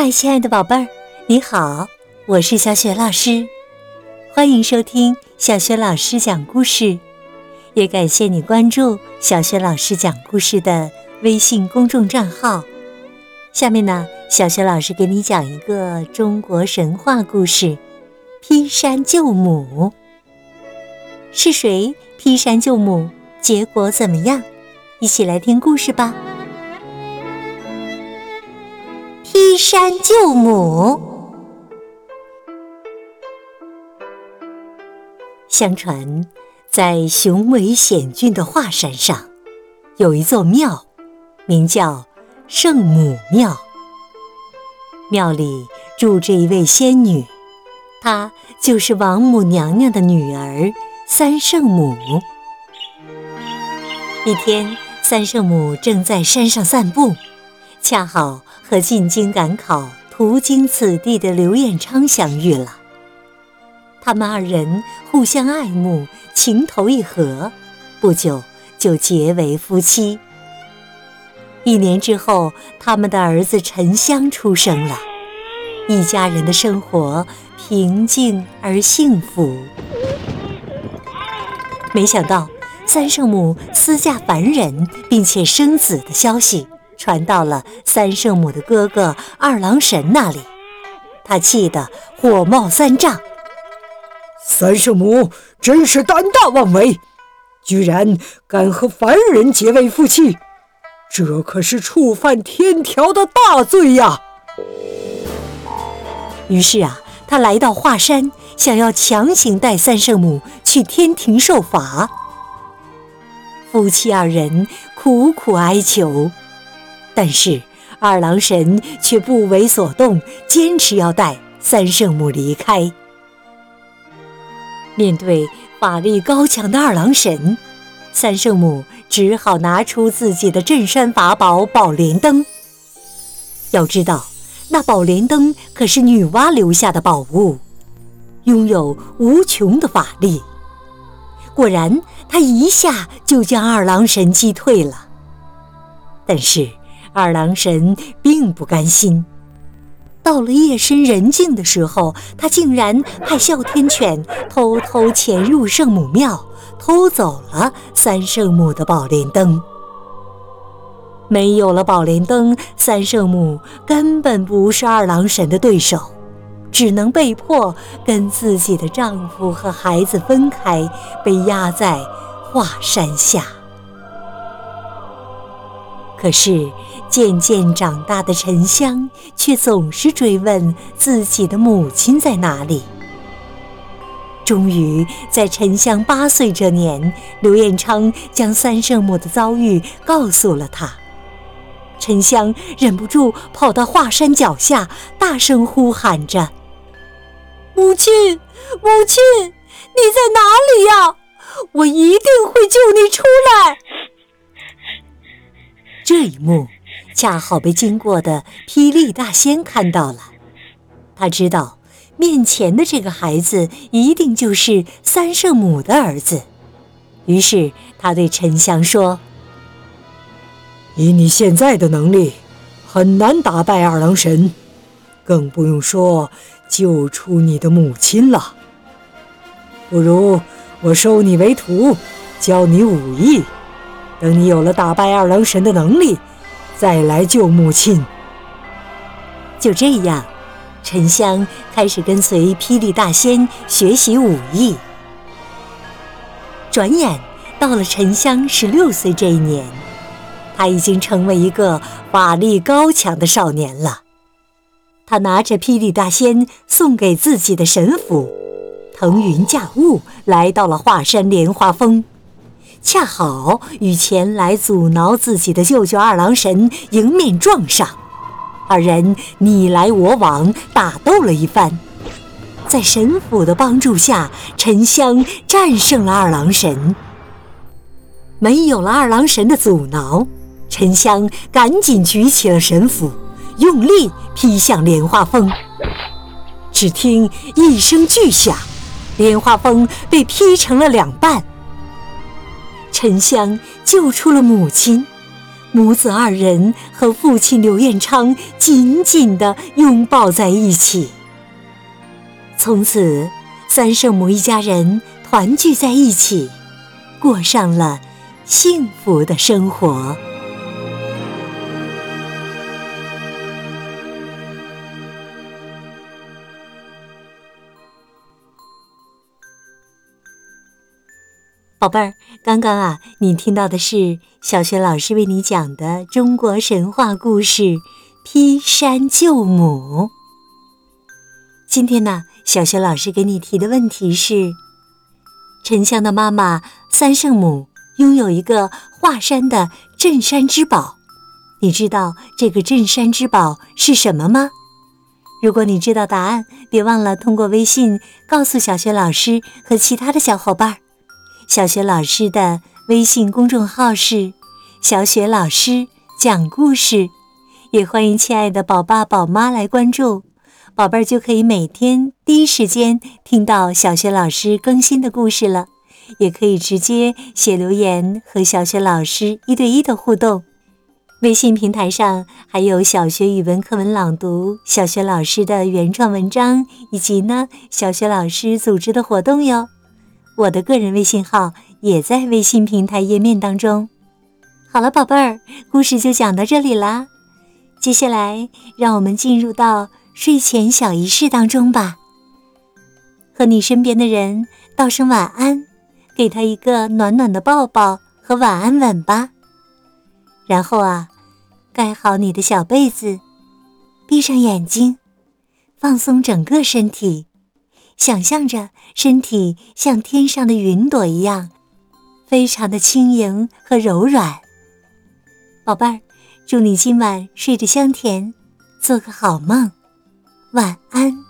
嗨，亲爱的宝贝儿，你好，我是小雪老师，欢迎收听小雪老师讲故事，也感谢你关注小雪老师讲故事的微信公众账号。下面呢，小雪老师给你讲一个中国神话故事：劈山救母。是谁劈山救母？结果怎么样？一起来听故事吧。山救母。相传，在雄伟险峻的华山上，有一座庙，名叫圣母庙。庙里住着一位仙女，她就是王母娘娘的女儿三圣母。一天，三圣母正在山上散步，恰好和进京赶考、途经此地的刘彦昌相遇了。他们二人互相爱慕，情投意合，不久就结为夫妻。一年之后，他们的儿子沉香出生了，一家人的生活平静而幸福。没想到。三圣母私嫁凡人，并且生子的消息传到了三圣母的哥哥二郎神那里，他气得火冒三丈。三圣母真是胆大妄为，居然敢和凡人结为夫妻，这可是触犯天条的大罪呀！于是啊，他来到华山，想要强行带三圣母去天庭受罚。夫妻二人苦苦哀求，但是二郎神却不为所动，坚持要带三圣母离开。面对法力高强的二郎神，三圣母只好拿出自己的镇山法宝宝莲灯。要知道，那宝莲灯可是女娲留下的宝物，拥有无穷的法力。果然，他一下就将二郎神击退了。但是，二郎神并不甘心。到了夜深人静的时候，他竟然派哮天犬偷偷潜入圣母庙，偷走了三圣母的宝莲灯。没有了宝莲灯，三圣母根本不是二郎神的对手。只能被迫跟自己的丈夫和孩子分开，被压在华山下。可是渐渐长大的沉香却总是追问自己的母亲在哪里。终于在沉香八岁这年，刘彦昌将三圣母的遭遇告诉了他。沉香忍不住跑到华山脚下，大声呼喊着。母亲，母亲，你在哪里呀？我一定会救你出来。这一幕恰好被经过的霹雳大仙看到了，他知道面前的这个孩子一定就是三圣母的儿子，于是他对沉香说：“以你现在的能力，很难打败二郎神，更不用说。”救出你的母亲了，不如我收你为徒，教你武艺，等你有了打败二郎神的能力，再来救母亲。就这样，沉香开始跟随霹雳大仙学习武艺。转眼到了沉香十六岁这一年，他已经成为一个法力高强的少年了。他拿着霹雳大仙送给自己的神斧，腾云驾雾来到了华山莲花峰，恰好与前来阻挠自己的舅舅二郎神迎面撞上，二人你来我往打斗了一番，在神斧的帮助下，沉香战胜了二郎神。没有了二郎神的阻挠，沉香赶紧举起了神斧。用力劈向莲花峰，只听一声巨响，莲花峰被劈成了两半。沉香救出了母亲，母子二人和父亲刘彦昌紧紧地拥抱在一起。从此，三圣母一家人团聚在一起，过上了幸福的生活。宝贝儿，刚刚啊，你听到的是小学老师为你讲的中国神话故事《劈山救母》。今天呢，小学老师给你提的问题是：沉香的妈妈三圣母拥有一个华山的镇山之宝，你知道这个镇山之宝是什么吗？如果你知道答案，别忘了通过微信告诉小学老师和其他的小伙伴儿。小雪老师的微信公众号是“小雪老师讲故事”，也欢迎亲爱的宝爸宝妈来关注，宝贝儿就可以每天第一时间听到小雪老师更新的故事了。也可以直接写留言和小雪老师一对一的互动。微信平台上还有小学语文课文朗读、小学老师的原创文章，以及呢小学老师组织的活动哟。我的个人微信号也在微信平台页面当中。好了，宝贝儿，故事就讲到这里啦。接下来，让我们进入到睡前小仪式当中吧。和你身边的人道声晚安，给他一个暖暖的抱抱和晚安吻吧。然后啊，盖好你的小被子，闭上眼睛，放松整个身体。想象着身体像天上的云朵一样，非常的轻盈和柔软。宝贝儿，祝你今晚睡得香甜，做个好梦，晚安。